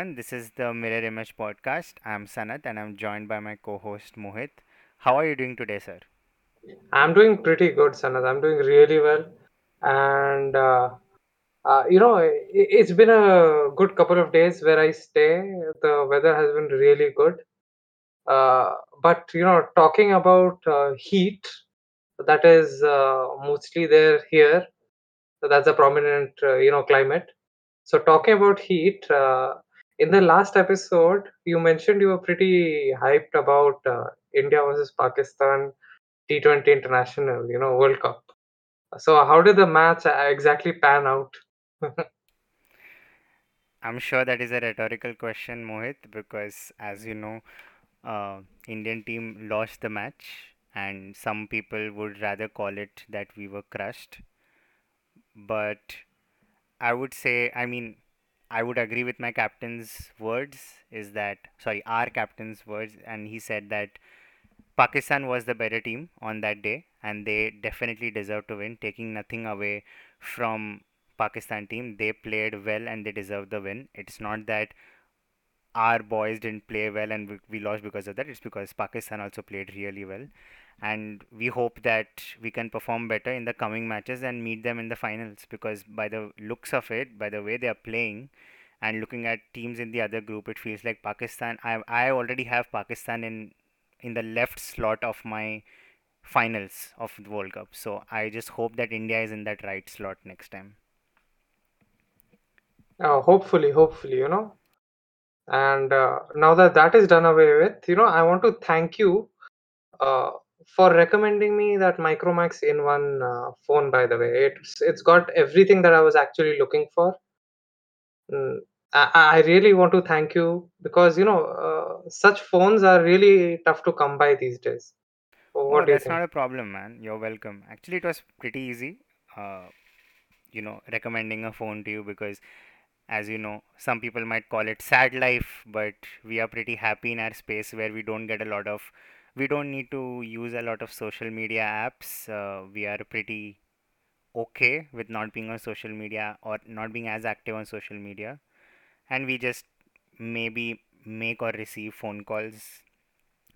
Everyone. This is the Mirror Image podcast. I'm Sanat and I'm joined by my co-host Mohit. How are you doing today, sir? I'm doing pretty good, Sanat. I'm doing really well. And, uh, uh, you know, i it's been a good couple of days where I stay. The weather has been really good. Uh, but, you know, talking about uh, heat, that is uh, mostly there here. So that's a prominent, uh, you know, climate. So talking about heat, uh, in the last episode, you mentioned you were pretty hyped about uh, India versus Pakistan T20 International, you know, World Cup. So how did the match uh, exactly pan out? I'm sure that is a rhetorical question, Mohit, because as you know, uh, Indian team lost the match, and some people would rather call it that we were crushed. But I would say, I mean, I would agree with my captain's words. Is that sorry, our captain's words, and he said that Pakistan was the better team on that day, and they definitely deserve to win. Taking nothing away from Pakistan team, they played well and they deserve the win. It's not that our boys didn't play well and we, we lost because of that. It's because Pakistan also played really well, and we hope that we can perform better in the coming matches and meet them in the finals. Because by the looks of it, by the way they are playing, and looking at teams in the other group, it feels like Pakistan. I I already have Pakistan in in the left slot of my finals of the World Cup. So I just hope that India is in that right slot next time. Uh, hopefully, hopefully, you know. And uh, now that that is done away with, you know, I want to thank you uh, for recommending me that Micromax in one uh, phone. By the way, it's it's got everything that I was actually looking for. Mm, I, I really want to thank you because you know uh, such phones are really tough to come by these days. Oh, what do you that's think? not a problem, man. You're welcome. Actually, it was pretty easy. Uh, you know, recommending a phone to you because, as you know, some people might call it sad life, but we are pretty happy in our space where we don't get a lot of, we don't need to use a lot of social media apps. Uh, we are pretty okay with not being on social media or not being as active on social media and we just maybe make or receive phone calls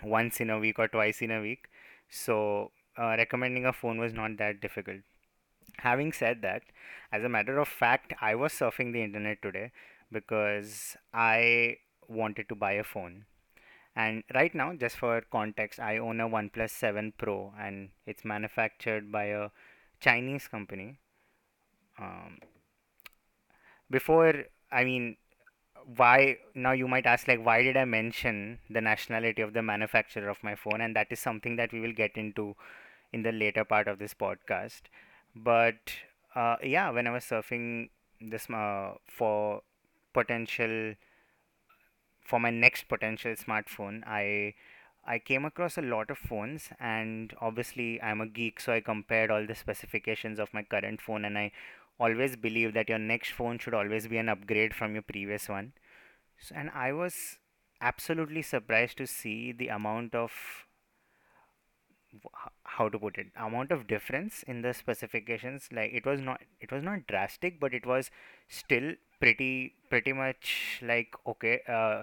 once in a week or twice in a week. So, uh, recommending a phone was not that difficult. Having said that, as a matter of fact, I was surfing the internet today because I wanted to buy a phone. And right now, just for context, I own a OnePlus 7 Pro and it's manufactured by a Chinese company. Um, before, I mean, why now you might ask like why did i mention the nationality of the manufacturer of my phone and that is something that we will get into in the later part of this podcast but uh, yeah when i was surfing this uh, for potential for my next potential smartphone i i came across a lot of phones and obviously i'm a geek so i compared all the specifications of my current phone and i always believe that your next phone should always be an upgrade from your previous one. So, and I was absolutely surprised to see the amount of how to put it amount of difference in the specifications like it was not it was not drastic but it was still pretty pretty much like okay uh,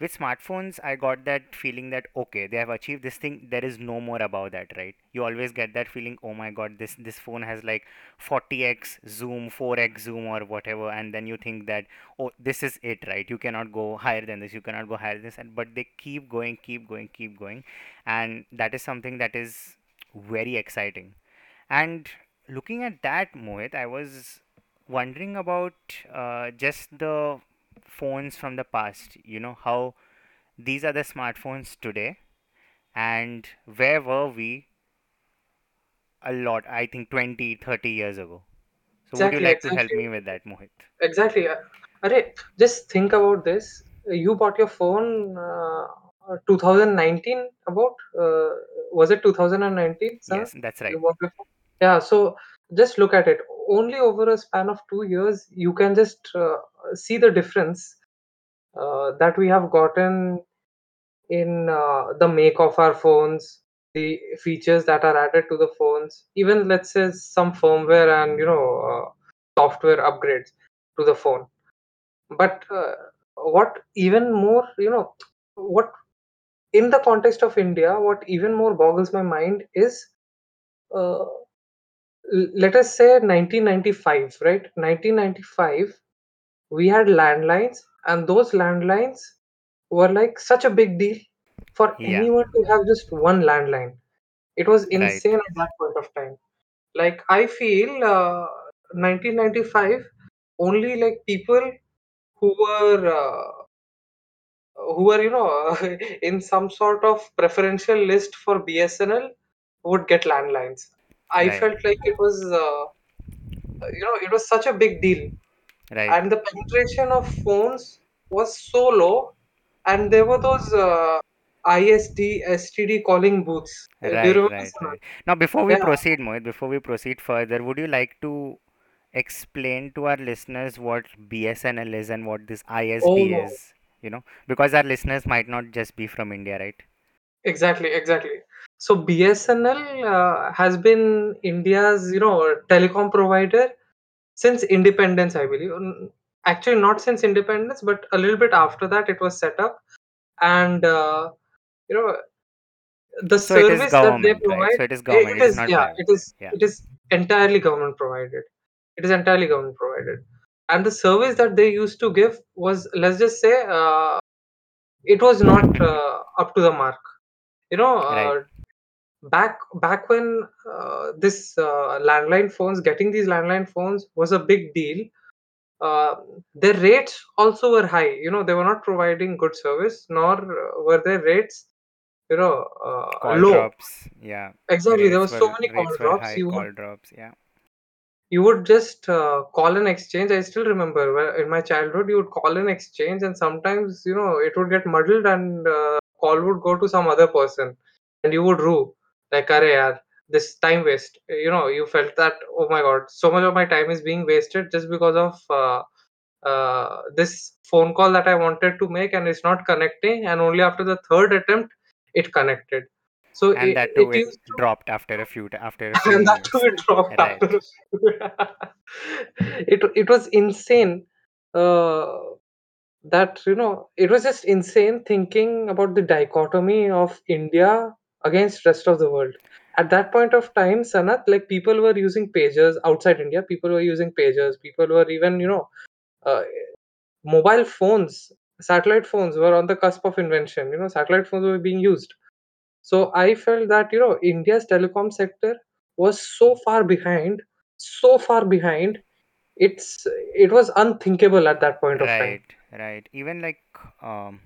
with smartphones i got that feeling that okay they have achieved this thing there is no more about that right? You always get that feeling oh my god this this phone has like 40x zoom 4x zoom or whatever and then you think that oh this is it right? You cannot go higher than this you cannot go higher than this and but they keep going keep going keep going and that is something that is very exciting. And looking at that mohit i was wondering about uh, just the phones from the past you know how these are the smartphones today and where were we a lot i think 20, 30 years ago so would you Exactly, like to help exactly. me with that mohit Exactly. Uh, Arey, just think about this. You bought your phone uh, 2019 about uh, was it 2019, sir? yes that's right You bought your phone? Yeah, so just look at it. Only over a span of two years, you can just uh, see the difference uh, that we have gotten in uh, the make of our phones, the features that are added to the phones, even let's say some firmware and you know uh, software upgrades to the phone but uh, what even more, you know, what in the context of India, what even more boggles my mind is, uh, l- let us say 1995, right? 1995, we had landlines, and those landlines were like such a big deal for Yeah, anyone to have just one landline. It was right, insane at that point of time. Like I feel uh, 1995 only like people who were uh, who were you know in some sort of preferential list for BSNL would get landlines. I right, felt like it was uh, you know it was such a big deal, right, and the penetration of phones was so low, and there were those uh, ISD STD calling booths. Uh, Do you right, remember? right, right. Now, before we Yeah. proceed, Mohit, before we proceed further, would you like to explain to our listeners what BSNL is and what this ISD Oh, is? You know, because our listeners might not just be from India, right? exactly, exactly. So BSNL uh, has been India's you know telecom provider since independence, I believe. Actually, not since independence, but a little bit after that, it was set up. And uh, you know, the So it is service that they government, right? provide, So it is government. it It is is not yeah, private. it is Yeah. it is entirely government provided. It is entirely government provided. And the service that they used to give was, let's just say, uh, it was not uh, up to the mark. You know, Right, uh, back back when uh, this uh, landline phones, getting these landline phones was a big deal uh, their rates also were high. You know, they were not providing good service, nor uh, were their rates, you know, uh, call low. drops. Yeah, Exactly, there were so many call drops. high. You would Call drops. Yeah, you would just uh, call an exchange. I still remember in my childhood, you would call an exchange, and sometimes you know it would get muddled, and uh, call would go to some other person, and you would rue like, "Arey yaar, this time waste." You know, you felt that, oh my god, so much of my time is being wasted just because of uh, uh, this phone call that I wanted to make and it's not connecting, and only after the third attempt it connected. So and it, that too it it dropped after a few after a few and that too it dropped Right, after. a few- it it was insane. Uh, that you know, it was just insane thinking about the dichotomy of India against rest of the world. At that point of time, Sanat, like people were using pagers outside India. People were using pagers. People were even you know uh, mobile phones, satellite phones were on the cusp of invention. You know, satellite phones were being used. So I felt that you know India's telecom sector was so far behind, so far behind. It's it was unthinkable at that point of time. right, right. Even like um,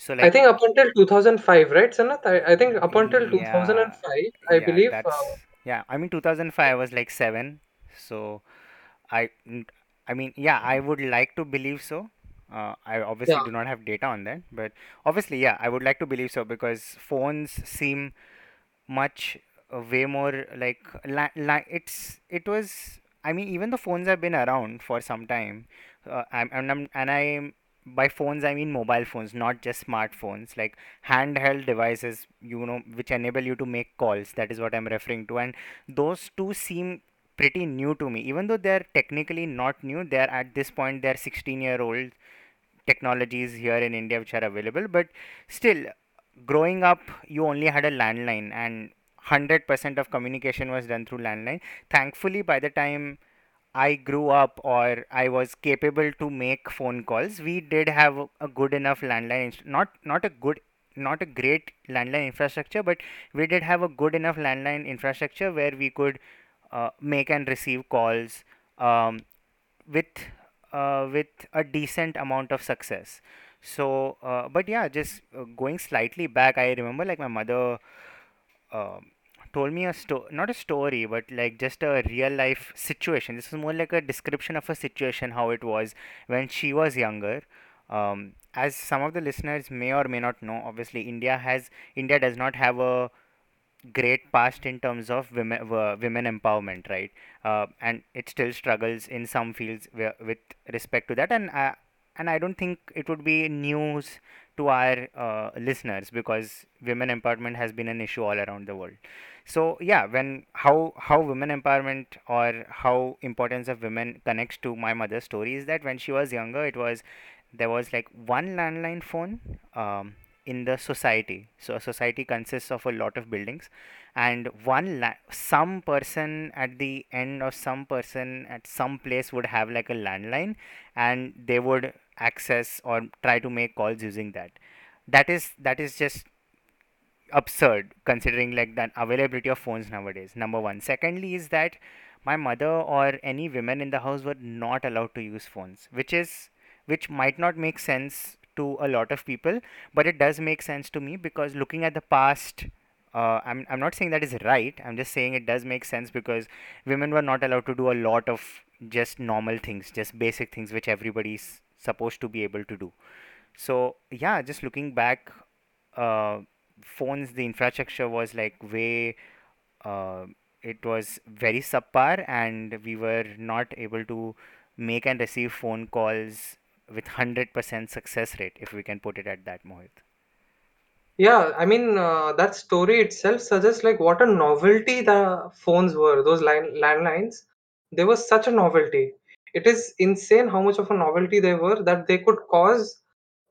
so I like think up until 2005, right, Sanat? I, I think up until yeah, 2005, I yeah. believe. That's Uh, yeah. I mean, 2005 I was like seven, so I, I mean, yeah, I would like to believe so. Uh, I obviously yeah, do not have data on that, but obviously, yeah, I would like to believe so because phones seem much uh, way more like la- it's it was. I mean, even the phones have been around for some time, uh, I'm, and I'm, and I by phones I mean mobile phones, not just smartphones, like handheld devices, you know, which enable you to make calls. That is what I'm referring to, and those two seem pretty new to me. Even though they're technically not new they're at this point they're 16 year old technologies here in india which are available. But still growing up you only had a landline and 100% of communication was done through landline. Thankfully by the time I grew up or I was capable to make phone calls, we did have a good enough landline, not not a good, not a great landline infrastructure, but we did have a good enough landline infrastructure where we could uh, make and receive calls um, with uh, with a decent amount of success. So, uh, but yeah, just uh, going slightly back, I remember like my mother um told me a sto not a story, but like just a real life situation. This is more like a description of a situation, how it was when she was younger. Um, as some of the listeners may or may not know, obviously India has India does not have a great past in terms of women uh, women empowerment, right? Uh, and it still struggles in some fields with respect to that. And uh, and I don't think it would be news to our uh, listeners because women empowerment has been an issue all around the world. So yeah, when how how women empowerment or how importance of women connects to my mother's story is that when she was younger, it was there was like one landline phone um, in the society. So a society consists of a lot of buildings, and one la- some person at the end or some person at some place would have like a landline, and they would access or try to make calls using that. That is that is just absurd considering like the availability of phones nowadays number one secondly is that my mother or any women in the house were not allowed to use phones which is which might not make sense to a lot of people but it does make sense to me because looking at the past uh, I'm, I'm not saying that is right. I'm just saying it does make sense because women were not allowed to do a lot of just normal things just basic things which everybody's supposed to be able to do. So yeah just looking back uh, phones the infrastructure was like way uh, it was very subpar and we were not able to make and receive phone calls with 100% success rate if we can put it at that mohit Yeah, I mean, uh, that story itself suggests like what a novelty the phones were, those line landlines. They were such a novelty. It is insane how much of a novelty they were that they could cause,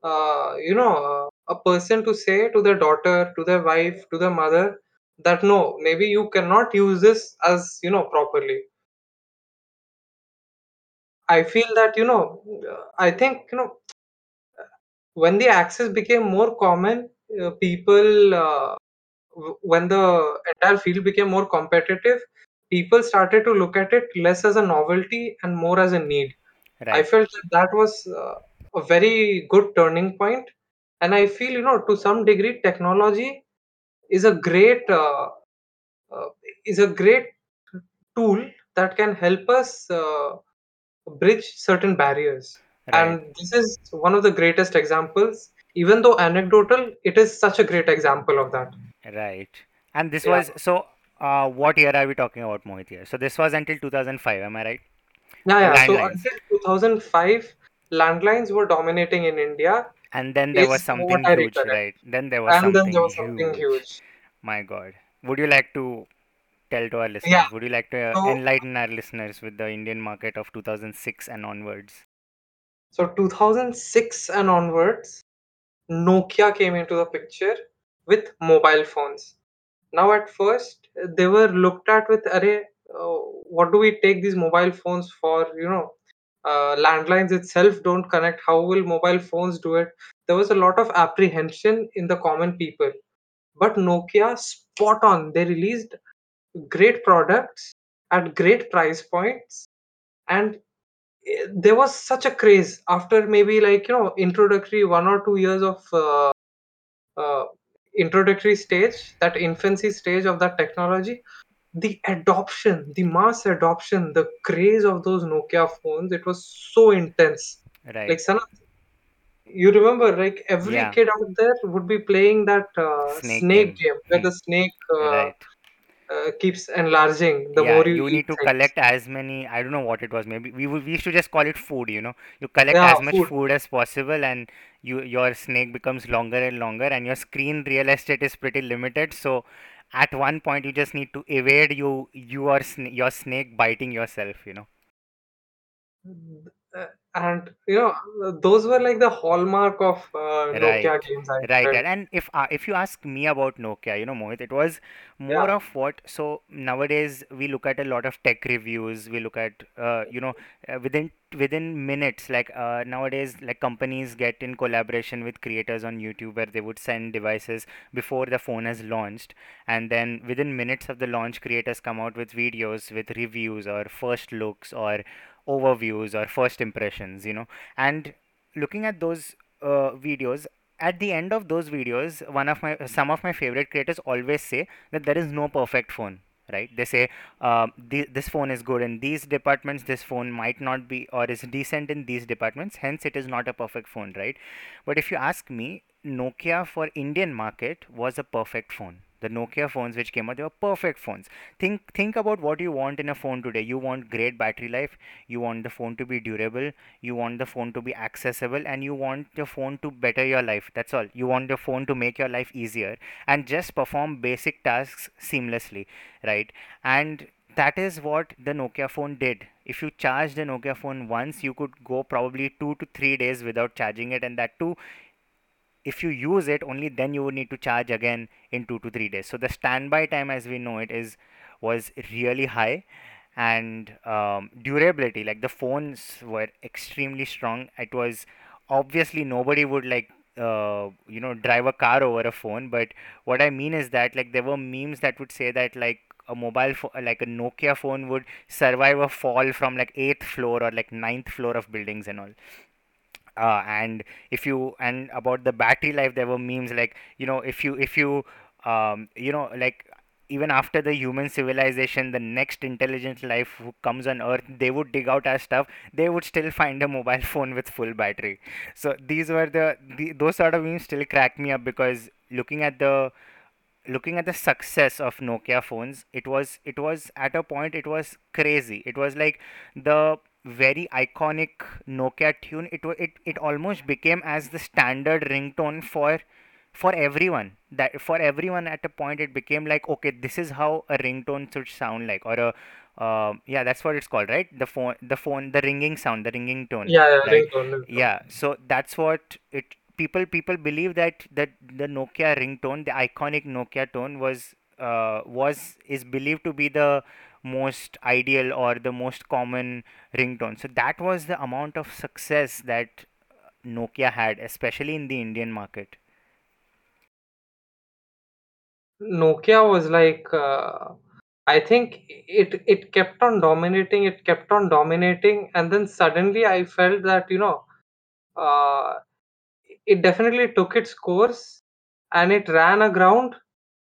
uh, you know, uh, a person to say to their daughter, to their wife, to their mother that no, maybe you cannot use this as, you know, properly. I feel that, you know, uh, I think, you know, when the access became more common, uh, people uh, w- when the entire field became more competitive, people started to look at it less as a novelty and more as a need. I right felt that that was uh, a very good turning point. point, and I feel you know to some degree technology is a great uh, uh, is a great tool that can help us uh, bridge certain barriers, right. And this is one of the greatest examples. Even though anecdotal, it is such a great example of that. right. And this Yeah. was so uh, what year are we talking about mohit here? So this was until 2005 am i right? Yeah, yeah. So until 2005, landlines were dominating in India, and then there was something huge right? Then there was And then there something was something huge. huge. my god. Would you like to tell to our Yeah. listeners? Would you like to uh, So, enlighten our listeners with the Indian market of 2006 and onwards? so 2006 and onwards, Nokia came into the picture with mobile phones. Now, at first, they were looked at with, Array, uh, what do we take these mobile phones for? You know, uh, landlines itself don't connect. How will mobile phones do it? There was a lot of apprehension in the common people But Nokia spot on. They released great products at great price points, and eh, there was such a craze after maybe like you know introductory one or two years of uh, uh, introductory stage, that infancy stage of that technology. The adoption, the mass adoption, the craze of those Nokia phones, it was so intense. Like Right. Sana, you remember, like every Yeah. kid out there would be playing that uh, Snake snake game. game, where the snake uh, right. Uh, keeps enlarging the Yeah, more you you need to things. collect as many, I don't know what it was. Maybe we we used to just call it food, you know. You collect Yeah, as much food. food as possible and you your snake becomes longer and longer and your screen real estate is pretty limited. So at one point you just need to evade you your sn your snake biting yourself, you know. Uh, and you know, those were like the hallmark of uh, Right, Nokia games. I right, felt. right. And if uh, if you ask me about Nokia, you know, Mohit, it was Yeah, more of what. So nowadays we look at a lot of tech reviews. We look at, uh, you know, uh, within within minutes. Like uh, nowadays, like companies get in collaboration with creators on YouTube where they would send devices before the phone has launched, and then within minutes of the launch, creators come out with videos with reviews or first looks or overviews or first impressions. You know, and looking at those uh, videos at the end of those videos one of my some of my favorite creators always say that there is no perfect phone right? They say uh, the, this phone is good in these departments this phone might not be or is decent in these departments hence it is not a perfect phone right? But if you ask me nokia for indian market was a perfect phone the nokia phones which came out they were perfect phones. Think think about what you want in a phone today. You want great battery life you want the phone to be durable you want the phone to be accessible and you want your phone to better your life. That's all. You want your phone to make your life easier and just perform basic tasks seamlessly right? And that is what the nokia phone did. If you charged the Nokia phone once, you could go probably two to three days without charging it, and that too, if you use it, only then you would need to charge again in two to three days. So the standby time, as we know it, is was really high, and um, durability, like the phones were extremely strong. It was obviously nobody would like uh, you know drive a car over a phone, but what I mean is that like there were memes that would say that like a mobile phone like a Nokia phone would survive a fall from like eighth floor or like ninth floor of buildings and all uh, and if you and about the battery life there were memes like you know if you if you um, you know like even after the human civilization the next intelligent life who comes on earth they would dig out our stuff they would still find a mobile phone with full battery so these were the, the those sort of memes still crack me up because looking at the looking at the success of Nokia phones, it was it was at a point it was crazy. It was like the very iconic Nokia tune. It it it almost became as the standard ringtone for for everyone. That for everyone at a point it became like okay, this is how a ringtone should sound like, or a uh, yeah, that's what it's called, right? The phone, the phone, the ringing sound, the ringing tone, Yeah, yeah, right? ringtone, ringtone. Yeah, so that's what it people people believe that that the Nokia ringtone, the iconic Nokia tone was uh, was is believed to be the most ideal or the most common ringtone. So that was the amount of success that Nokia had, especially in the Indian market. Nokia was like, uh, I think it it kept on dominating, it kept on dominating, and then suddenly I felt that, you know, uh, it definitely took its course and it ran aground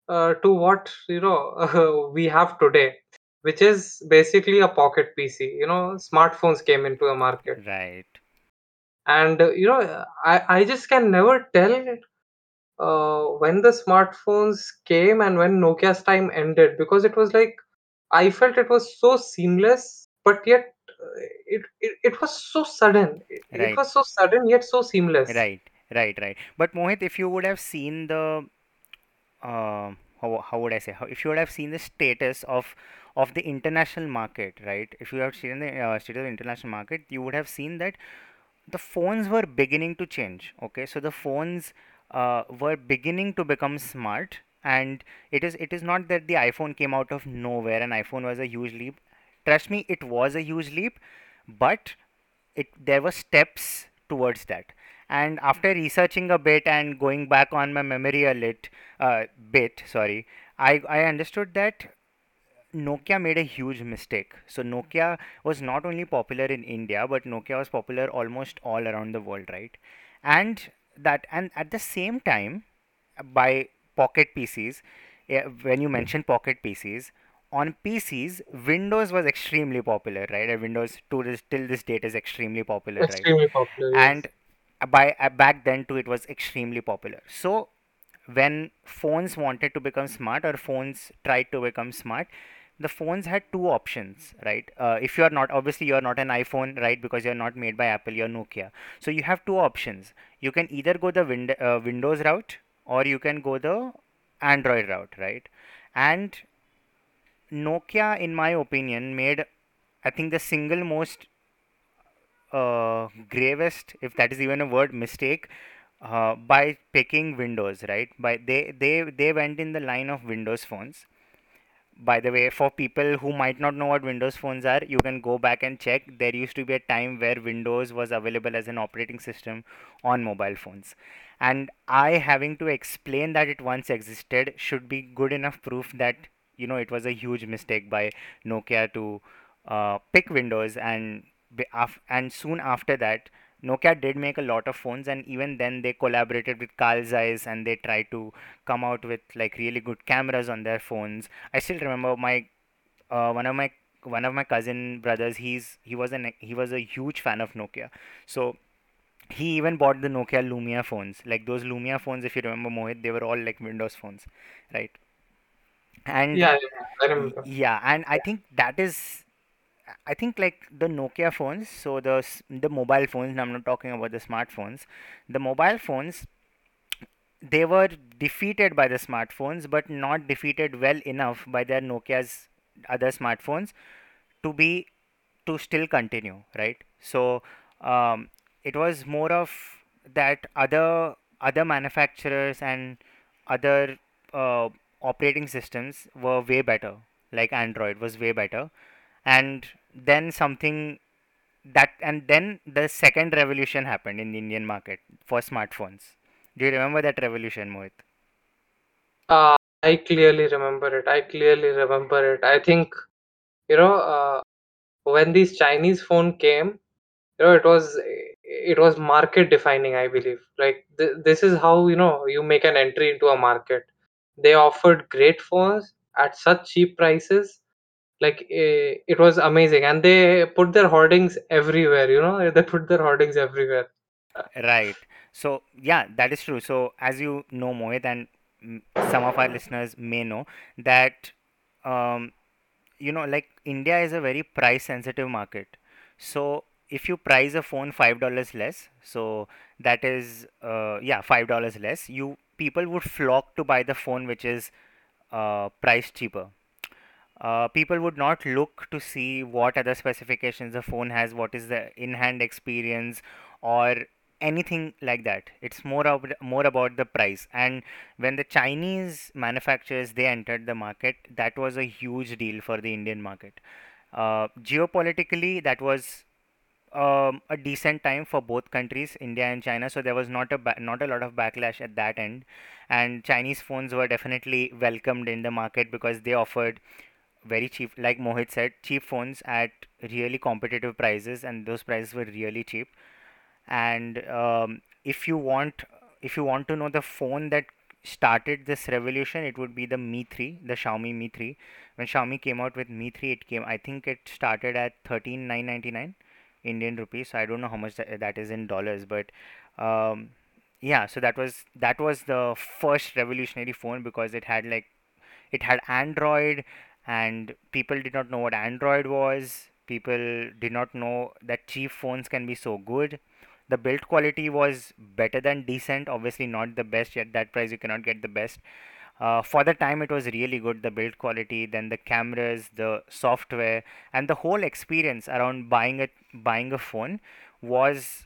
uh, to what, you know, we have today, which is basically a pocket PC. You know, smartphones came into the market. Right, And, uh, you know, I, I just can never tell uh, when the smartphones came and when Nokia's time ended because it was like I felt it was so seamless, but yet uh, it, it it was so sudden. It, it was so sudden yet so seamless. right, right, right. But Mohit, if you would have seen the uh, how, how would I say if you would have seen the status of of the international market, right? If you have seen the uh, status of the international market, you would have seen that the phones were beginning to change. Okay, so the phones uh, were beginning to become smart, and it is it is not that the iPhone came out of nowhere and iPhone was a huge leap. Trust me, it was a huge leap, but it there were steps towards that. And after researching a bit and going back on my memory a lit uh, bit, sorry, I I understood that Nokia made a huge mistake. So Nokia was not only popular in India, but Nokia was popular almost all around the world, right? And that and at the same time, by pocket PCs, when you mention pocket PCs, on PCs, Windows was extremely popular, right? Windows to this till this date is extremely popular, right? Extremely popular, yes. And by uh, back then too, it was extremely popular. So when phones wanted to become smart or phones tried to become smart the phones had two options right? Uh, if you are not obviously you are not an iphone right? Because you're not made by apple you're nokia. So you have two options. You can either go the uh, windows route or you can go the android route right? And nokia in my opinion made i think the single most uh, gravest, if that is even a word, mistake uh, by picking Windows, right? By they they they went in the line of Windows phones. By the way, for people who might not know what Windows phones are, you can go back and check. There used to be a time where Windows was available as an operating system on mobile phones. And I having to explain that it once existed should be good enough proof that you know it was a huge mistake by Nokia to uh, pick Windows and and soon after that Nokia did make a lot of phones and even then they collaborated with Carl Zeiss and they tried to come out with like really good cameras on their phones. I still remember my uh, one of my one of my cousin brothers he's he was an he was a huge fan of Nokia. So he even bought the Nokia Lumia phones. Like those Lumia phones if you remember Mohit they were all like Windows phones, right? And Yeah, yeah, yeah, remember. yeah, and I think that is I think like the Nokia phones, so the the mobile phones. I'm not talking about the smartphones. The mobile phones, they were defeated by the smartphones, but not defeated well enough by their Nokia's other smartphones to be to still continue, right? So um, it was more of that other other manufacturers and other uh, operating systems were way better, like Android was way better, and then something that and then the second revolution happened in the Indian market for smartphones. Do you remember that revolution, Mohit? Uh, I clearly remember it. I clearly remember it. I think, you know, uh, when these Chinese phone came, you know, it was it was market defining, I believe. Like th- this is how, you know, you make an entry into a market. They offered great phones at such cheap prices. Like eh, it was amazing, and they put their hoardings everywhere. You know, they put their hoardings everywhere. Right. So, yeah, that is true. So, as you know, Mohit, and some of our listeners may know that, um, you know, like India is a very price sensitive market. So, if you price a phone five dollars less, so that is, uh, yeah, five dollars less, you people would flock to buy the phone which is uh, priced cheaper uh, people would not look to see what other specifications the phone has, what is the in-hand experience, or anything like that. It's more about more about the price. And when the Chinese manufacturers they entered the market, that was a huge deal for the Indian market. Uh, geopolitically, that was um, a decent time for both countries, India and China. So there was not a ba- not a lot of backlash at that end, and Chinese phones were definitely welcomed in the market because they offered very cheap like mohit said cheap phones at really competitive prices and those prices were really cheap. And um, if you want if you want to know the phone that started this revolution it would be the mi 3 the xiaomi mi 3 when xiaomi came out with mi 3 it came i think it started at 13999 indian rupees. So i don't know how much that, that is in dollars but um, yeah so that was that was the first revolutionary phone because it had like it had Android, and people did not know what Android was. People did not know that cheap phones can be so good. The build quality was better than decent, obviously not the best yet. That price you cannot get the best. Uh, for the time, it was really good. The build quality, then the cameras, the software, and the whole experience around buying a buying a phone was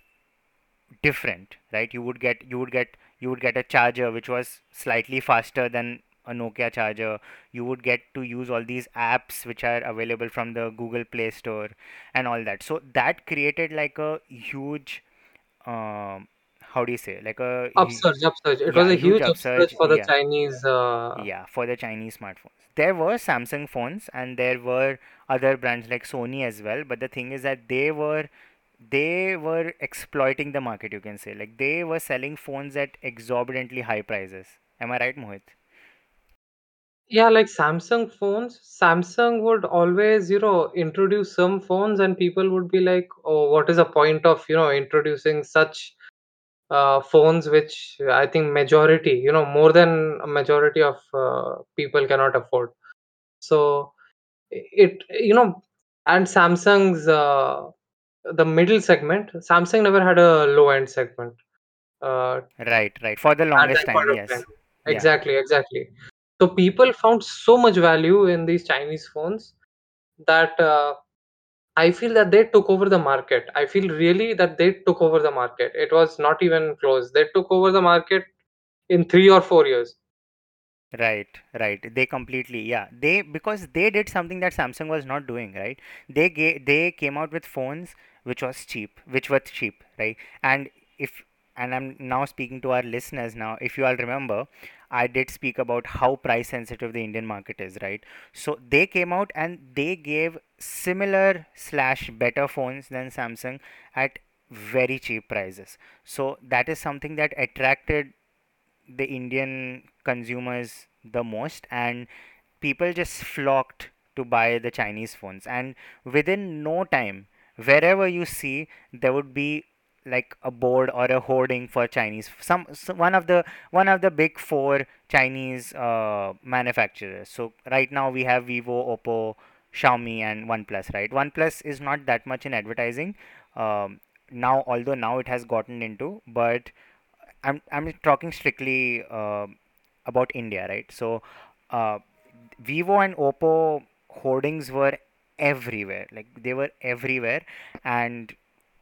different, right? You would get you would get you would get a charger which was slightly faster than a Nokia charger. You would get to use all these apps which are available from the Google Play Store and all that. So that created like a huge, um, how do you say, like a Upsurge, upsurge. It was a huge huge upsurge upsurge. for the Yeah, Chinese. Uh, yeah, for the Chinese smartphones. There were Samsung phones and there were other brands like Sony as well. But the thing is that they were they were exploiting the market. You can say like they were selling phones at exorbitantly high prices. Am I right, Mohit? Yeah, like Samsung phones, Samsung would always, you know, introduce some phones and people would be like, "Oh, what is the point of, you know, introducing such uh, phones which I think majority, you know, more than a majority of uh, people cannot afford." So it, you know, and Samsung's uh, the middle segment, Samsung never had a low end segment uh, Right, right. For the at longest that point time, of time. yes. Yeah. Exactly, exactly. So people found so much value in these Chinese phones that uh, I feel that they took over the market. I feel really that they took over the market. It was not even close. They took over the market in three or four years. Right, right. They completely, yeah. They because they did something that Samsung was not doing, right? They ga- they came out with phones which was cheap, which were cheap, right? And if and I'm now speaking to our listeners now, if you all remember, I did speak about how price sensitive the Indian market is, right? So they came out and they gave similar slash better phones than Samsung at very cheap prices. So that is something that attracted the Indian consumers the most, and people just flocked to buy the Chinese phones. And within no time, wherever you see, there would be like a board or a hoarding for Chinese. Some, so one of the one of the big four Chinese uh, manufacturers. So right now we have Vivo, Oppo, Xiaomi, and OnePlus. Right, OnePlus is not that much in advertising. Um, now, although now it has gotten into, but I'm I'm talking strictly uh, about India, right? So, uh, Vivo and Oppo hoardings were everywhere. Like they were everywhere. And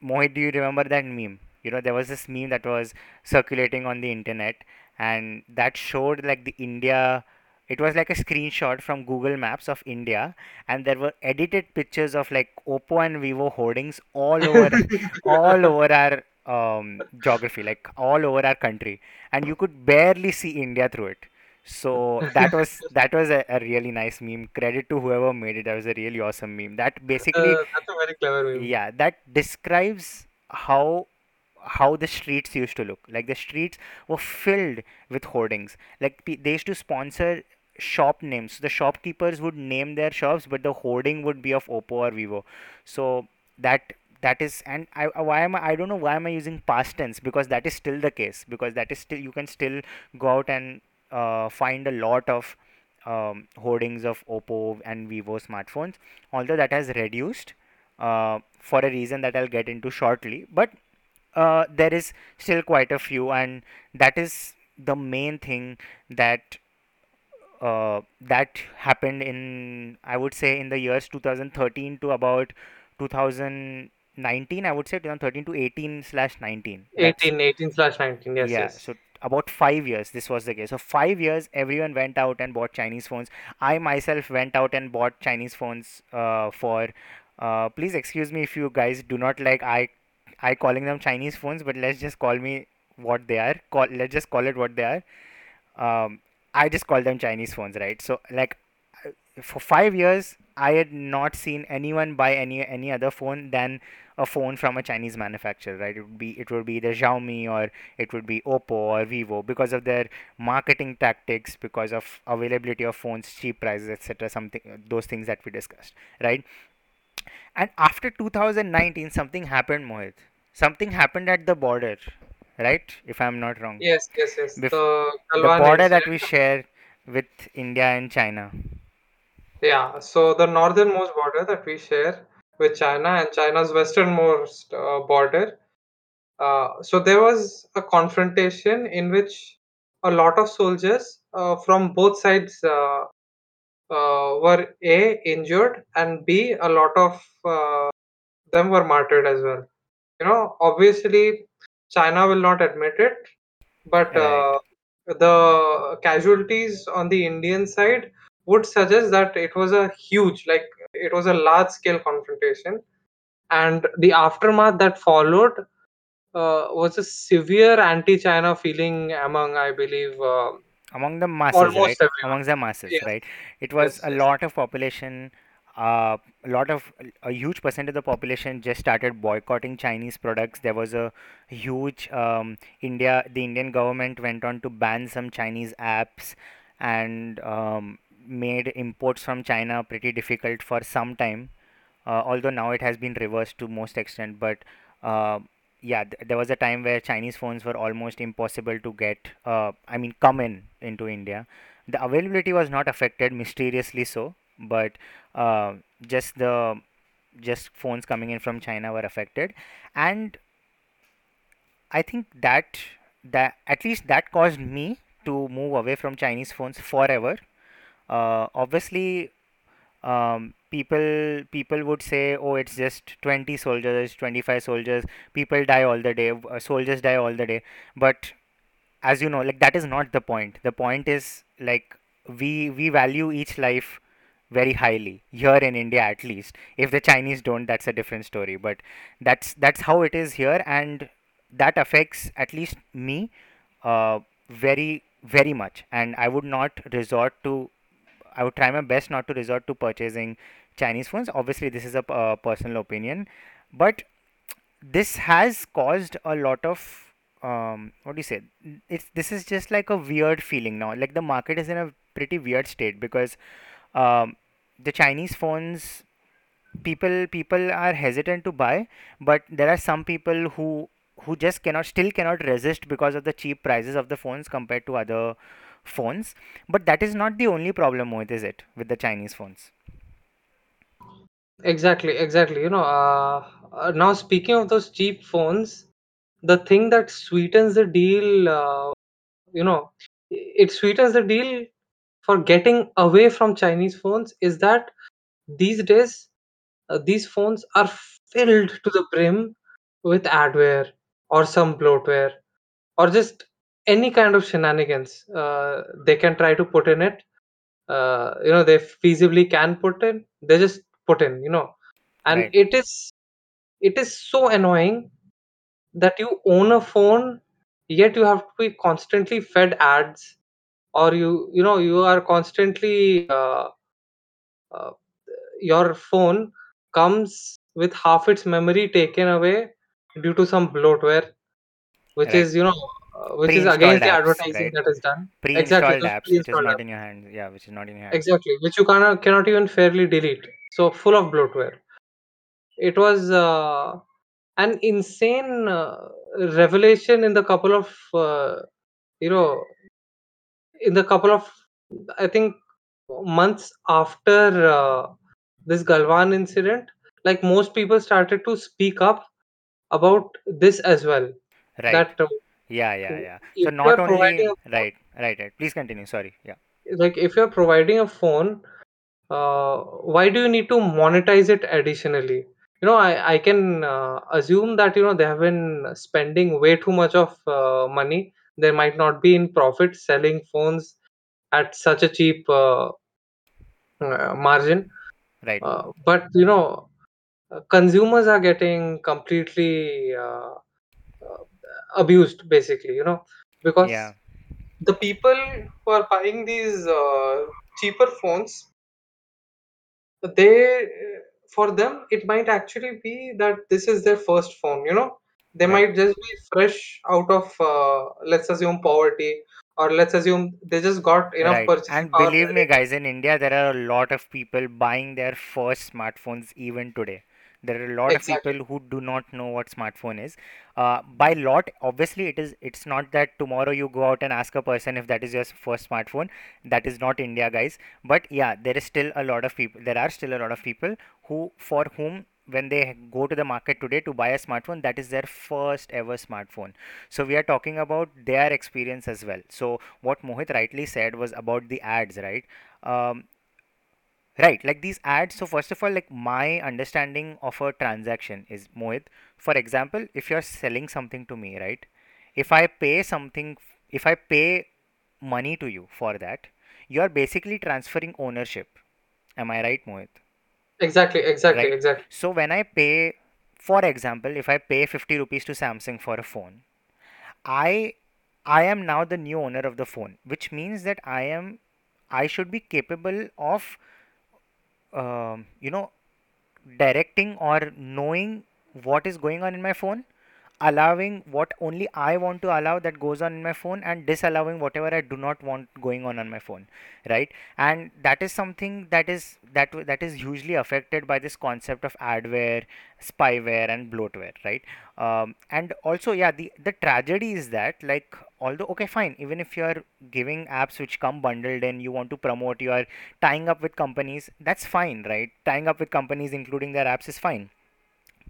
Mohit, do you remember that meme? You know, there was this meme that was circulating on the internet, and that showed like the India. It was like a screenshot from Google Maps of India, and there were edited pictures of like Oppo and Vivo hoardings all over, all over our um, geography, like all over our country, and you could barely see India through it. So that was that was a, a really nice meme. Credit to whoever made it. That was a really awesome meme. That Uh, basically that's a very clever meme. yeah, that describes how how the streets used to look. Like the streets were filled with hoardings. Like they used to sponsor shop names. The shopkeepers would name their shops, but the hoarding would be of Oppo or Vivo. So that that is and I I- why am I I don't know why am I using past tense because that is still the case because that is still you can still go out and uh, find a lot of um, hoardings of Oppo and Vivo smartphones although that has reduced uh, for a reason that I'll get into shortly. But uh, there is still quite a few, and that is the main thing that uh, that happened in I would say in the years 2013 to about 2019. I would say 2013 to 18 slash 19. 18, 18 slash 19. Yes, yeah, yes. so about five years this was the case. So five years everyone went out and bought Chinese phones. I myself went out and bought Chinese phones uh, for uh, please excuse me if you guys do not like I I calling them Chinese phones, but let's just call me what they are. Call let's just call it what they are um, I just call them Chinese phones, right? So like uh, for five years, I had not seen anyone buy any any other phone than a phone from a Chinese manufacturer, right? It would be it would be either Xiaomi or it would be Oppo or Vivo because of their marketing tactics, because of availability of phones, cheap prices, etc. Something those things that we discussed, right? And after 2019, something happened, Mohit. Something happened at the border, right? If I'm not wrong Yes, yes, yes. bef- The the border that we share with India and China. Yeah, so the northernmost border that we share with China and China's westernmost uh, border. Uh, so there was a confrontation in which a lot of soldiers uh, from both sides uh, uh, were A, injured, and B, a lot of uh, them were martyred as well. You know, obviously, China will not admit it, but Right. uh, the casualties on the Indian side would suggest that it was a huge, like it was a large scale confrontation, and the aftermath that followed uh, was a severe anti-China feeling among, I believe, uh, Among the masses, right? everyone. Amongst the masses, Yes, right? It was yes, a yes. lot of population, uh, a lot of a huge percent of the population just started boycotting Chinese products. There was a huge um, India. The Indian government went on to ban some Chinese apps and um, made imports from China pretty difficult for some time. uh, although now it has been reversed to most extent but uh, yeah th- there was a time where chinese phones were almost impossible to get uh, i mean come in into india the availability was not affected mysteriously so but uh, just the just phones coming in from china were affected and i think that that at least that caused me to move away from chinese phones forever obviously um, people people would say oh it's just 20 soldiers 25 soldiers. People die all the day uh, soldiers die all the day. But as you know like that is not the point. The point is like we we value each life very highly here in india at least. If the chinese don't that's a different story. But that's that's how it is here and that affects at least me uh, very very much. And i would not resort to I would try my best not to resort to purchasing Chinese phones. Obviously, this is a uh, personal opinion, but this has caused a lot of um, what do you say? It's this is just like a weird feeling now. Like the market is in a pretty weird state because um, the Chinese phones people people are hesitant to buy, but there are some people who who just cannot still cannot resist because of the cheap prices of the phones compared to other phones. But that is not the only problem, Mohit, is it, with the Chinese phones? Exactly, exactly. You know, uh, uh, now speaking of those cheap phones, the thing that sweetens the deal, uh, you know, it sweetens the deal for getting away from Chinese phones is that these days uh, these phones are filled to the brim with adware or some bloatware or just any kind of shenanigans uh, they can try to put in it uh, you know they feasibly can put in they just put in you know and Right. it is it is so annoying that you own a phone yet you have to be constantly fed ads or you you know you are constantly uh, uh, your phone comes with half its memory taken away due to some bloatware which Right. is you know which is Pre-installed against the advertising right? that is done Pre-installed those apps, which is pre-installed not in your hands. Yeah, which is not in your hands. exactly which you cannot cannot even fairly delete so full of bloatware it was uh, an insane uh, revelation in the couple of uh, you know in the couple of i think months after uh, this galwan incident like most people started to speak up about this as well Right. that uh, Yeah, yeah, yeah. So if not providing only a right, right, right. Please continue. Sorry. Yeah. like if you're providing a phone uh, why do you need to monetize it additionally you know i, I can uh, assume that you know they have been spending way too much of uh, money they might not be in profit selling phones at such a cheap uh, uh, margin Right. uh, but you know consumers are getting completely abused basically you know because Yeah. the people who are buying these uh, cheaper phones they for them it might actually be that this is their first phone you know they Right. might just be fresh out of uh, let's assume poverty or let's assume they just got enough Right. purchasing And believe me, guys, in India, there are a lot of people buying their first smartphones even today. There are a lot of people who do not know what smartphone is. Uh, by lot, obviously, it is. It's not that tomorrow you go out and ask a person if that is your first smartphone. That is not India, guys. But yeah, there is still a lot of people. There are still a lot of people who, for whom, when they go to the market today to buy a smartphone, that is their first ever smartphone. So we are talking about their experience as well. So what Mohit rightly said was about the ads, right? Um, right, like these ads. So first of all, like my understanding of a transaction is Mohit. For example, if you're selling something to me, right? If I pay something, if I pay money to you for that, you are basically transferring ownership. Am I right, Mohit? exactly exactly Right? exactly So when I pay, for example, if I pay 50 rupees to Samsung for a phone, I I am now the new owner of the phone, which means that I am I should be capable of um, you know directing or knowing what is going on in my phone allowing what only I want to allow that goes on in my phone and disallowing whatever I do not want going on on my phone right? And that is something that is that that is hugely affected by this concept of adware spyware and bloatware right? Um, and also yeah the the tragedy is that like although okay fine even if you are giving apps which come bundled and you want to promote you are tying up with companies that's fine right? Tying up with companies including their apps is fine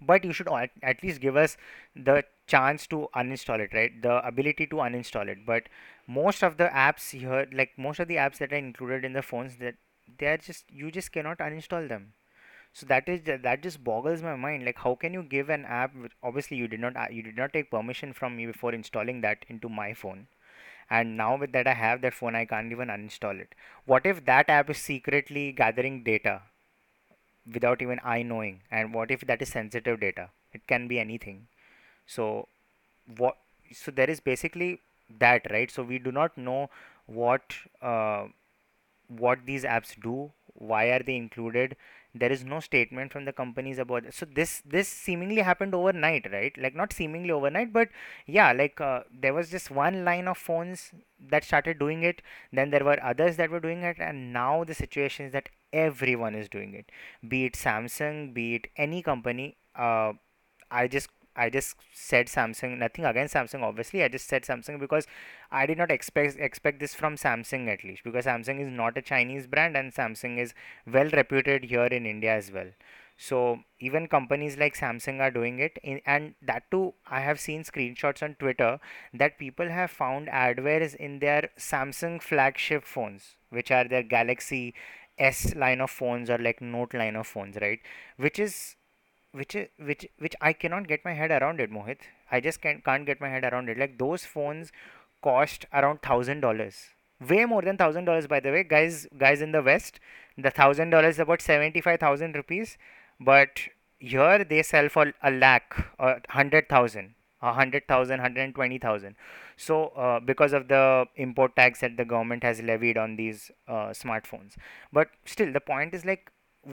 but you should at, least give us the chance to uninstall it right? The ability to uninstall it. But most of the apps here like most of the apps that are included in the phones that they are just you just cannot uninstall them. So that is that just boggles my mind. Like how can you give an app obviously you did not uh, you did not take permission from me before installing that into my phone. And now with that I have that phone I can't even uninstall it. What if that app is secretly gathering data without even I knowing. And what if that is sensitive data? It can be anything. So what so there is basically that right? So we do not know what uh, what these apps do why are they included there is no statement from the companies about it. so this this seemingly happened overnight right like not seemingly overnight but yeah like uh, there was just one line of phones that started doing it then there were others that were doing it and now the situation is that everyone is doing it be it samsung be it any company uh, I just I just said Samsung. Nothing against Samsung, obviously. I just said Samsung because I did not expect expect this from Samsung at least because Samsung is not a Chinese brand and Samsung is well reputed here in India as well. So even companies like Samsung are doing it, in, and that too, I have seen screenshots on Twitter that people have found adwares in their Samsung flagship phones, which are their Galaxy S line of phones or like Note line of phones, right? Which is which is which which I cannot get my head around it, Mohit. I just can't can't get my head around it. Like those phones cost around thousand dollars, way more than thousand dollars, by the way, guys. Guys in the West, the thousand dollars is about seventy five thousand rupees, but here they sell for a lakh or hundred thousand, a hundred thousand, hundred and twenty thousand. So uh, because of the import tax that the government has levied on these uh, smartphones, but still the point is like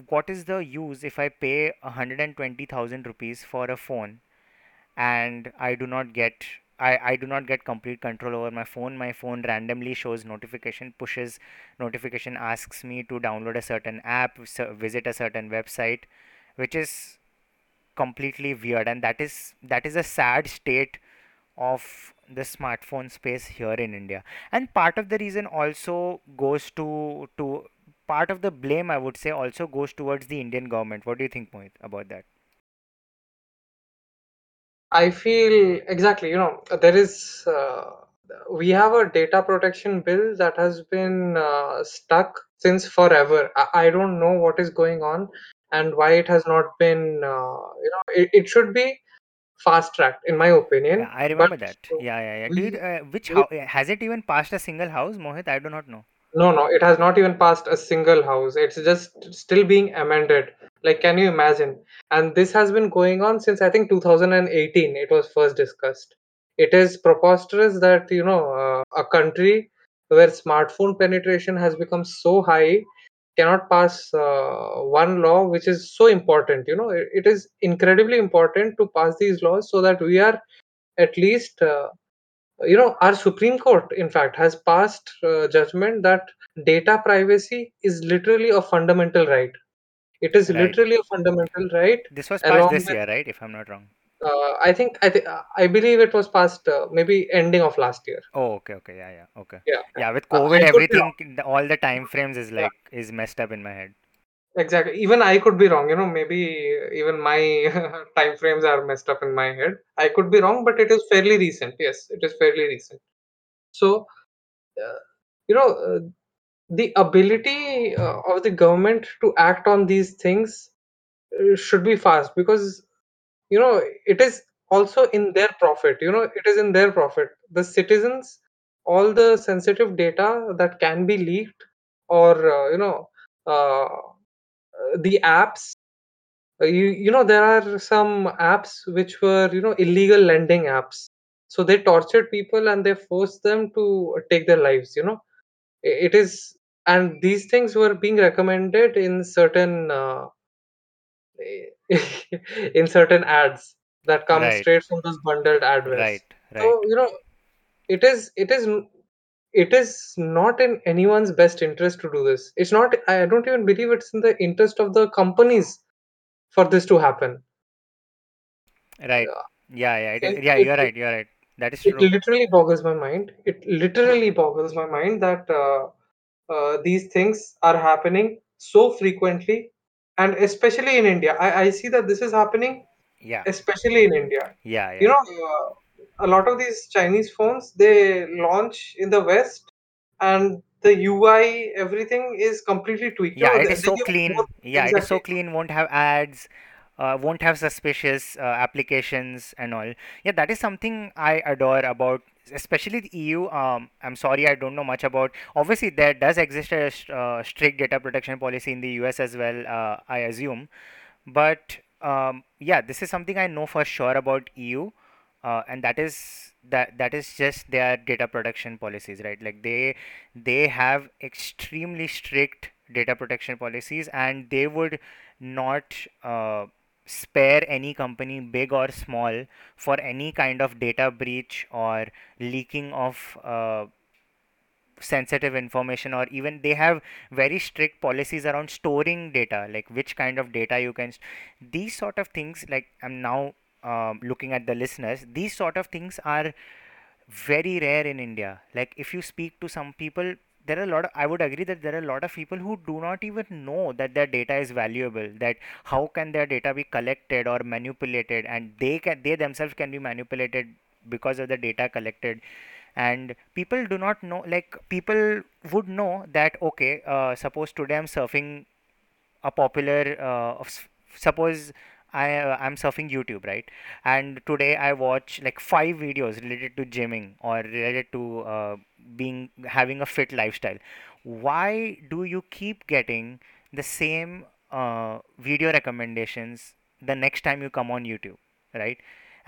what is the use if I pay 120,000 rupees for a phone and I do not get I, I do not get complete control over my phone. My phone randomly shows notification, pushes notification, asks me to download a certain app, visit a certain website, which is completely weird. And that is that is a sad state of the smartphone space here in India. And part of the reason also goes to to part of the blame I would say also goes towards the Indian government. What do you think, Mohit, about that? I feel exactly, you know, there is, uh, we have a data protection bill that has been uh, stuck since forever. I, I don't know what is going on and why it has not been, uh, you know, it, it should be fast tracked, in my Yeah, opinion. I But remember that. Yeah, yeah, yeah. Uh, which we has it even passed a single house, Mohit? I do not know. No, no, it has not even passed a single house. It's just still being amended. Like, can you imagine? And this has been going on since I think 2018. It was first discussed. It is preposterous that, you know, uh, a country where smartphone penetration has become so high cannot pass uh, one law which is so important. You know, it, it is incredibly important to pass these laws so that we are at least uh, you know our supreme court in fact has passed uh, judgment that data privacy is literally a fundamental right it is Right. literally a fundamental right This was passed this with year, right? If I'm not wrong. uh, i think i think i believe it was passed uh, maybe ending of last year Oh, okay, okay, yeah, yeah, okay. yeah, yeah. Yeah, with Uh, COVID, i could be wrong everything, all the time frames is yeah like is messed up in my head. Exactly. Even i could be wrong you know maybe even my time frames are messed up in my head. I could be wrong but it is fairly recent. Yes it is fairly recent. So uh, you know uh, the ability uh, of the government to act on these things uh, should be fast because you know it is also in their profit you know it is in their profit. The citizens all the sensitive data that can be leaked or uh, you know uh, the apps. Uh, you you know there are some apps which were you know illegal lending apps. So they tortured people and they forced them to take their lives you know. It is and these things were being recommended in certain uh, in certain ads that come Right, straight from those bundled adwares right, right, so you know it is it is it is not in anyone's best interest to do this it's not i don't even believe it's in the interest of the companies for this to happen right. yeah. Yeah, yeah, it it. Yeah, you're it, right, you're right. That is it literally boggles my mind it literally boggles my mind that uh, uh, these things are happening so frequently and especially in india I, I see that this is happening Yeah, especially in india yeah, you know uh, a lot of these chinese phones they launch in the west and the ui everything is completely tweaked Yeah, it is so clean. Yeah, it is so clean. Won't have ads. Uh, won't have suspicious uh, applications and all. Yeah, that is something I adore about, especially the EU. Um, I'm sorry, I don't know much about. Obviously, there does exist a uh, strict data protection policy in the US as well. Uh, I assume, but um, yeah, this is something I know for sure about EU, uh, and that is that that is just their data protection policies, right? Like they they have extremely strict data protection policies, and they would not uh, spare any company, big or small, for any kind of data breach or leaking of uh, sensitive information or even they have very strict policies around storing data like which kind of data you can st- these sort of things like i'm now um, looking at the listeners these sort of things are very rare in india. Like if you speak to some people there are a lot of, i would agree that there are a lot of people who do not even know that their data is valuable that how can their data be collected or manipulated and they can they themselves can be manipulated because of the data collected. And people do not know like people would know that okay uh, suppose today i'm surfing a popular uh, suppose I I'm surfing YouTube right? And today I watch like five videos related to gymming or related to uh, being having a fit lifestyle. Why do you keep getting the same uh, video recommendations the next time you come on YouTube right?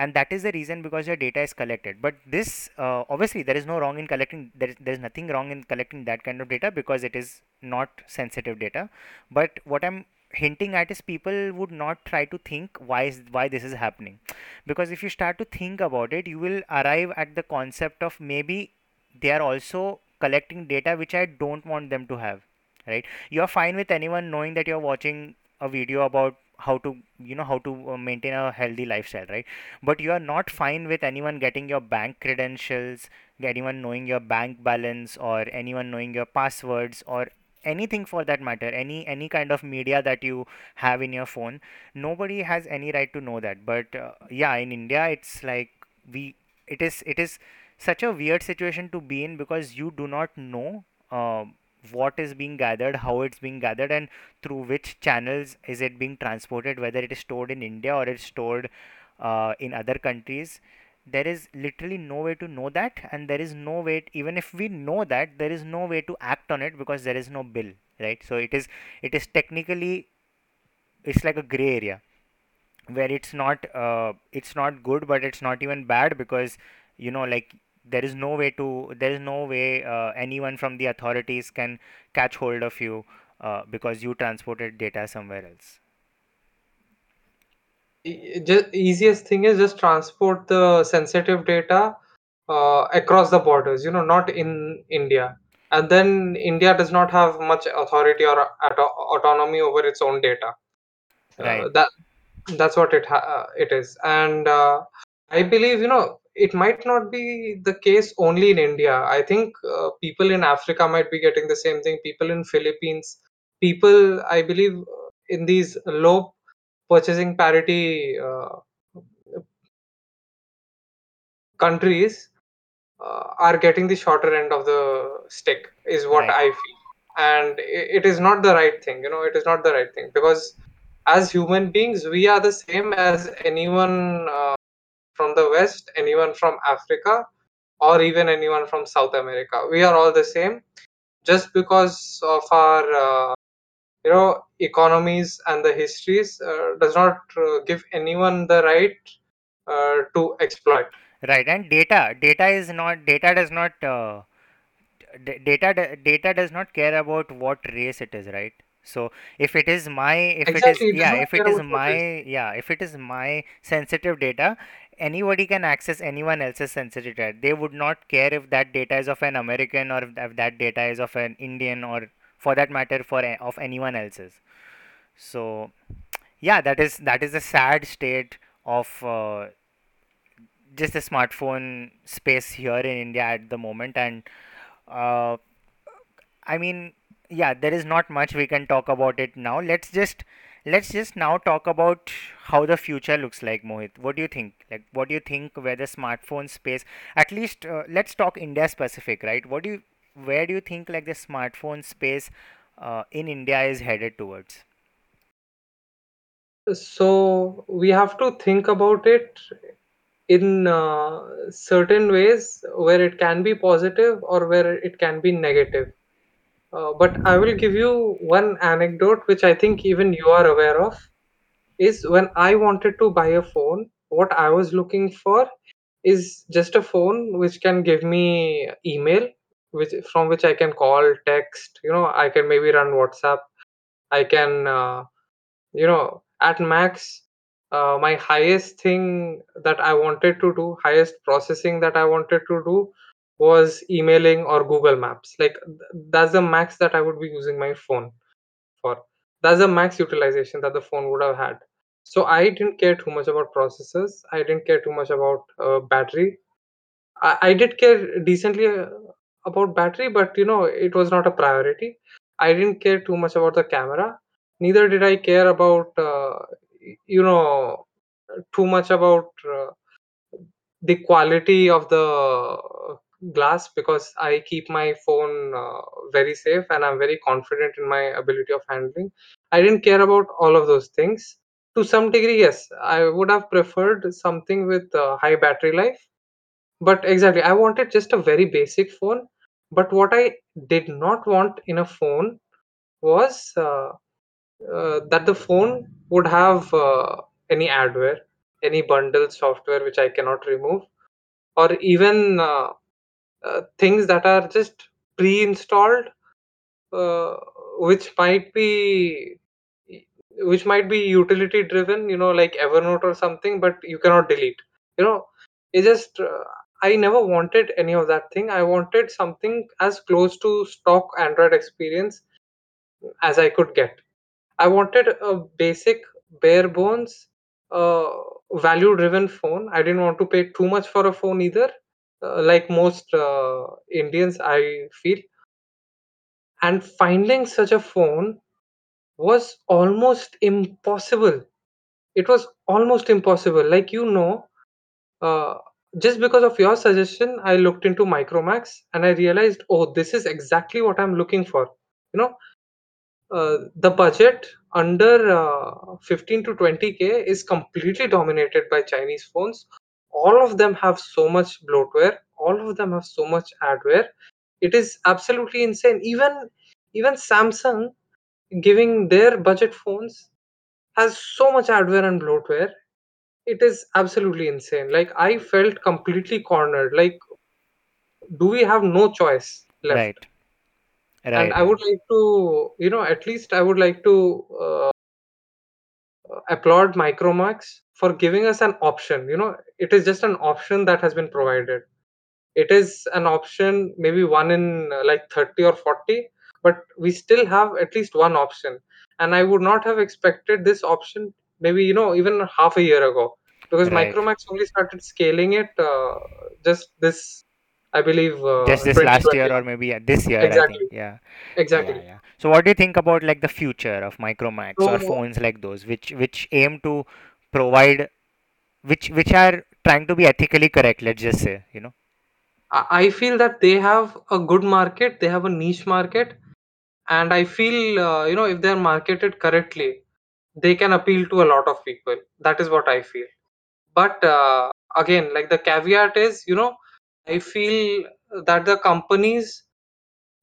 And that is the reason because your data is collected. But this uh, obviously there is no wrong in collecting there is, there is nothing wrong in collecting that kind of data because it is not sensitive data. But what i'm hinting at is people would not try to think why is why this is happening. Because if you start to think about it you will arrive at the concept of maybe they are also collecting data which i don't want them to have right? You're fine with anyone knowing that you're watching a video about how to you know how to uh, maintain a healthy lifestyle right? But you are not fine with anyone getting your bank credentials anyone knowing your bank balance or anyone knowing your passwords or anything for that matter any any kind of media that you have in your phone nobody has any right to know that. But uh, yeah in india it's like we it is it is such a weird situation to be in because you do not know uh, what is being gathered how it's being gathered and through which channels is it being transported whether it is stored in india or it's stored uh, in other countries there is literally no way to know that and there is no way to, even if we know that there is no way to act on it because there is no bill right? So it is it is technically it's like a gray area where it's not uh, it's not good but it's not even bad because you know like there is no way to there is no way uh, anyone from the authorities can catch hold of you uh, because you transported data somewhere else E- ju- easiest thing is just transport the sensitive data uh, across the borders, you know, not in India. And then India does not have much authority or auto- autonomy over its own data. right Uh, that that's what it ha- uh, it is. And uh, I believe, you know, it might not be the case only in India. I think uh, people in Africa might be getting the same thing. People in Philippines, people, I believe, uh, in these low purchasing parity uh, countries uh, are getting the shorter end of the stick is what right. I feel. And it is not the right thing you know it is not the right thing because as human beings we are the same as anyone uh, from the west anyone from africa or even anyone from south america. We are all the same. Just because of our uh, you know economies and the histories uh, does not uh, give anyone the right uh, to exploit. Right and data data is not data does not uh, d- data d- data does not care about what race it is right? So if it is my if it is exactly it does yeah if it is about what race. my yeah if it is my sensitive data anybody can access anyone else's sensitive data. They would not care if that data is of an american or if that data is of an indian or for that matter for of anyone else's so yeah that is that is a sad state of uh, just the smartphone space here in india at the moment and uh, I mean, yeah, there is not much we can talk about it now. Let's just let's just now talk about how the future looks like, Mohit. What do you think? Like, what do you think where the smartphone space? At least, uh, let's talk India specific, right? What do you, where do you think like the smartphone space uh, in India is headed towards? So we have to think about it in uh, certain ways where it can be positive or where it can be negative. Uh, but I will give you one anecdote which I think even you are aware of is when I wanted to buy a phone, what I was looking for is just a phone which can give me email, which from which I can call, text, you know, I can maybe run WhatsApp, I can uh, you know at max uh, my highest thing that i wanted to do highest processing that i wanted to do was emailing or google maps. Like that's the max that i would be using my phone for. That's the max utilization that the phone would have had. So i didn't care too much about processors. I didn't care too much about uh, battery. I, I did care decently uh, about battery, but you know, it was not a priority. I didn't care too much about the camera. Neither did I care about, uh, you know, too much about uh, the quality of the glass because I keep my phone uh, very safe and I'm very confident in my ability of handling. I didn't care about all of those things. To some degree, yes, I would have preferred something with uh, high battery life. But exactly, I wanted just a very basic phone. But what I did not want in a phone was uh, uh, that the phone would have uh, any adware, any bundled software which I cannot remove, or even uh, uh, things that are just pre-installed, uh, which might be which might be utility driven, you know, like Evernote or something, but you cannot delete. You know, it just uh, I never wanted any of that thing. I wanted something as close to stock Android experience as I could get. I wanted a basic, bare bones, uh, value driven phone. I didn't want to pay too much for a phone either, uh, like most uh, Indians, I feel. And finding such a phone was almost impossible. It was almost impossible. Like, you know, uh, just because of your suggestion, I looked into Micromax and I realized, oh, this is exactly what I'm looking for. You know, uh, the budget under uh, 15 to 20k is completely dominated by Chinese phones. All of them have so much bloatware. All of them have so much adware. It is absolutely insane. Even even Samsung giving their budget phones has so much adware and bloatware. It is absolutely insane. Like I felt completely cornered. Like, do we have no choice left? Right. And I would like to, you know, at least I would like to uh, applaud Micromax for giving us an option. You know, it is just an option that has been provided. It is an option, maybe one in uh, like 30 or 40, but we still have at least one option. And I would not have expected this option maybe, you know, even half a year ago because Right. Micromax only started scaling it uh, just this, I believe, Just uh, this last year or maybe uh, this year, I think. Exactly. Yeah. Yeah, Exactly. So what do you think about like the future of Micromax or phones like those which which aim to provide which which are trying to be ethically correct, let's just say, you know? I feel that they have a good market, they have a niche market, and I feel, uh, you know, if they're marketed correctly, they can appeal to a lot of people. That is what I feel. But uh, again, like the caveat is, you know, I feel that the companies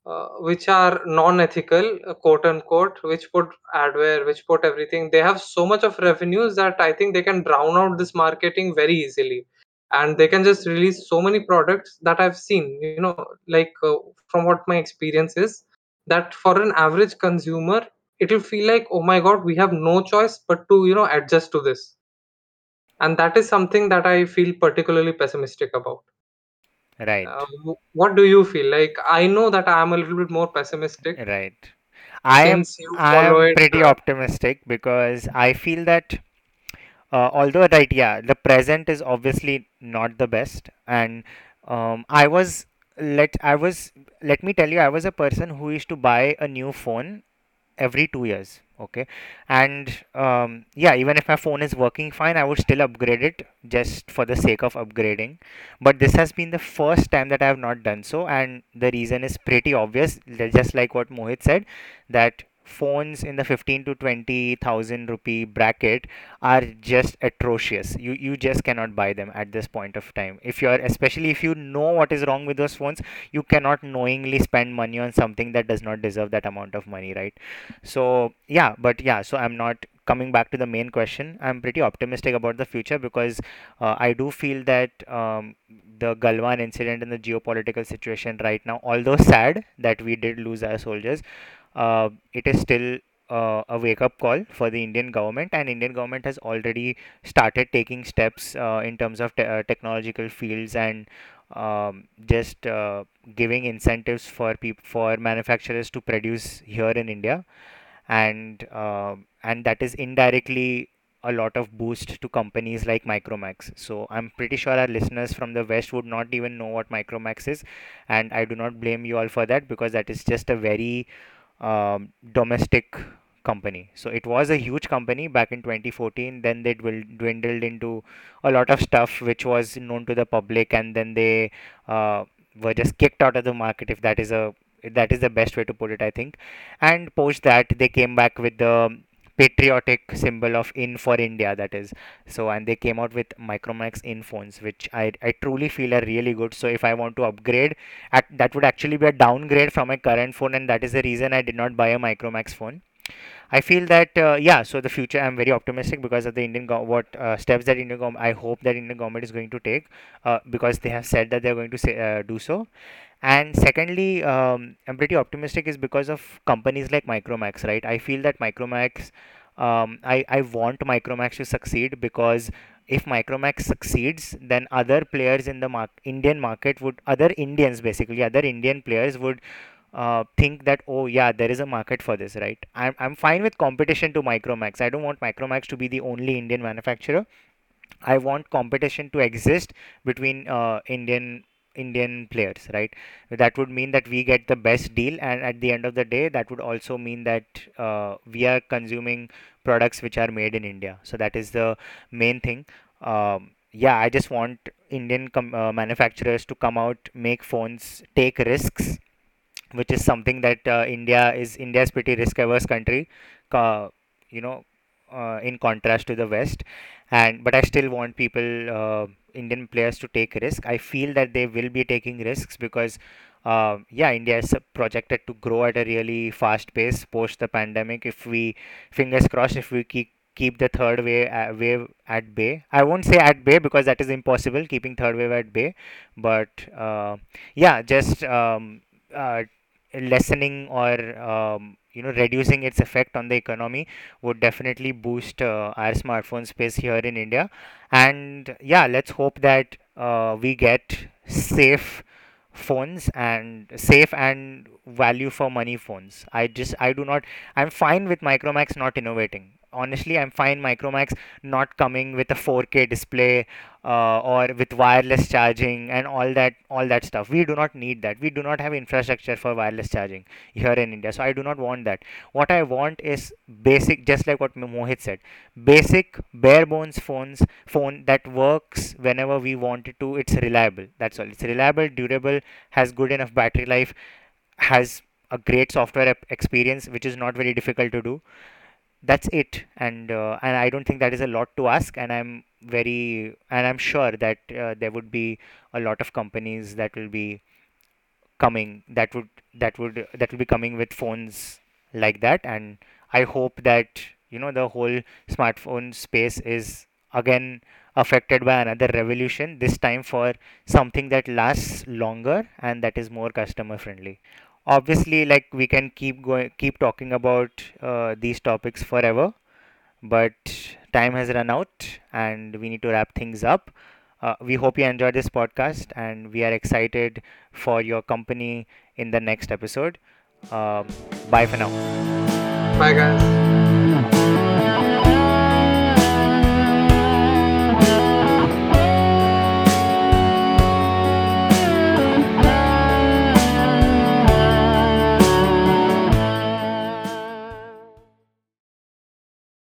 uh, which are non-ethical, uh, quote unquote, which put adware, which put everything, they have so much of revenues that I think they can drown out this marketing very easily, and they can just release so many products that I've seen. You know, like uh, from what my experience is, that for an average consumer, it will feel like, oh my god, we have no choice but to you know adjust to this, and that is something that I feel particularly pessimistic about. Uh, Right. w- what do you feel like? I know that I am a little bit more pessimistic Right. I am I am pretty Uh, optimistic because I feel that uh, although right, yeah, the present is obviously not the best, and um, I was let I was let me tell you, I was a person who used to buy a new phone every two years okay? And um, yeah even if my phone is working fine i would still upgrade it just for the sake of upgrading. But this has been the first time that i have not done so and the reason is pretty obvious just like what mohit said that phones in the 15 to 20 thousand rupee bracket are just atrocious. You you just cannot buy them at this point of time. If you're especially if you know what is wrong with those phones you cannot knowingly spend money on something that does not deserve that amount of money right? So yeah but yeah so i'm not coming back to the main question. I'm pretty optimistic about the future because uh, i do feel that um, the galwan incident and the geopolitical situation right now although sad that we did lose our soldiers uh, it is still uh, a wake up call for the Indian government, and Indian government has already started taking steps uh, in terms of te- uh, technological fields and um, just uh, giving incentives for peop- for manufacturers to produce here in India, and um and that is indirectly a lot of boost to companies like Micromax. So I'm pretty sure our listeners from the West would not even know what Micromax is, and I do not blame you all for that because that is just a very um, domestic company. So it was a huge company back in 2014. Then they dwindled into a lot of stuff which was known to the public, and then they uh, were just kicked out of the market if that is a that is the best way to put it I think and post that they came back with the patriotic symbol of in for India that is. So and they came out with Micromax in phones which I, I truly feel are really good. So if I want to upgrade at, that would actually be a downgrade from my current phone and that is the reason I did not buy a Micromax phone I feel that uh, yeah. So the future, I'm very optimistic because of the Indian go- what uh, steps that Indian government. I hope that Indian government is going to take uh, because they have said that they're going to say, uh, do so. And secondly, um, I'm pretty optimistic is because of companies like Micromax, right? I feel that Micromax, um, I I want Micromax to succeed because if Micromax succeeds, then other players in the mar- Indian market would, other Indians basically, other Indian players would uh, think that oh yeah there is a market for this right? I'm, I'm fine with competition to micromax. I don't want micromax to be the only indian manufacturer. I want competition to exist between uh, indian indian players right? That would mean that we get the best deal and at the end of the day that would also mean that uh, we are consuming products which are made in india. So that is the main thing. Um, yeah i just want indian com- uh, manufacturers to come out make phones take risks which is something that uh, India is India's pretty risk averse country, uh, you know, uh, in contrast to the West. And but I still want people, uh, Indian players, to take risk. I feel that they will be taking risks because, uh, yeah, India is projected to grow at a really fast pace post the pandemic. If we, fingers crossed, if we keep keep the third wave, uh, wave at bay. I won't say at bay because that is impossible, keeping third wave at bay. But uh, yeah, just um, uh, lessening or um, you know reducing its effect on the economy would definitely boost uh, our smartphone space here in India. And yeah, let's hope that uh, we get safe phones and safe and value for money phones. I just I do not I'm fine with Micromax not innovating. Honestly, I'm fine Micromax not coming with a 4K display uh, or with wireless charging and all that all that stuff. We do not need that. We do not have infrastructure for wireless charging here in India. So I do not want that. What I want is basic, just like what Mohit said, basic bare bones phones phone that works whenever we want it to. It's reliable. That's all. It's reliable, durable, has good enough battery life, has a great software experience, which is not very difficult to do that's it. And uh, and i don't think that is a lot to ask. And i'm very and i'm sure that uh, there would be a lot of companies that will be coming that would that would that will be coming with phones like that. And i hope that you know the whole smartphone space is again affected by another revolution this time for something that lasts longer and that is more customer friendly obviously like we can keep going keep talking about uh, these topics forever but time has run out and we need to wrap things up. Uh, we hope you enjoyed this podcast and we are excited for your company in the next episode. Um, bye for now. Bye, guys.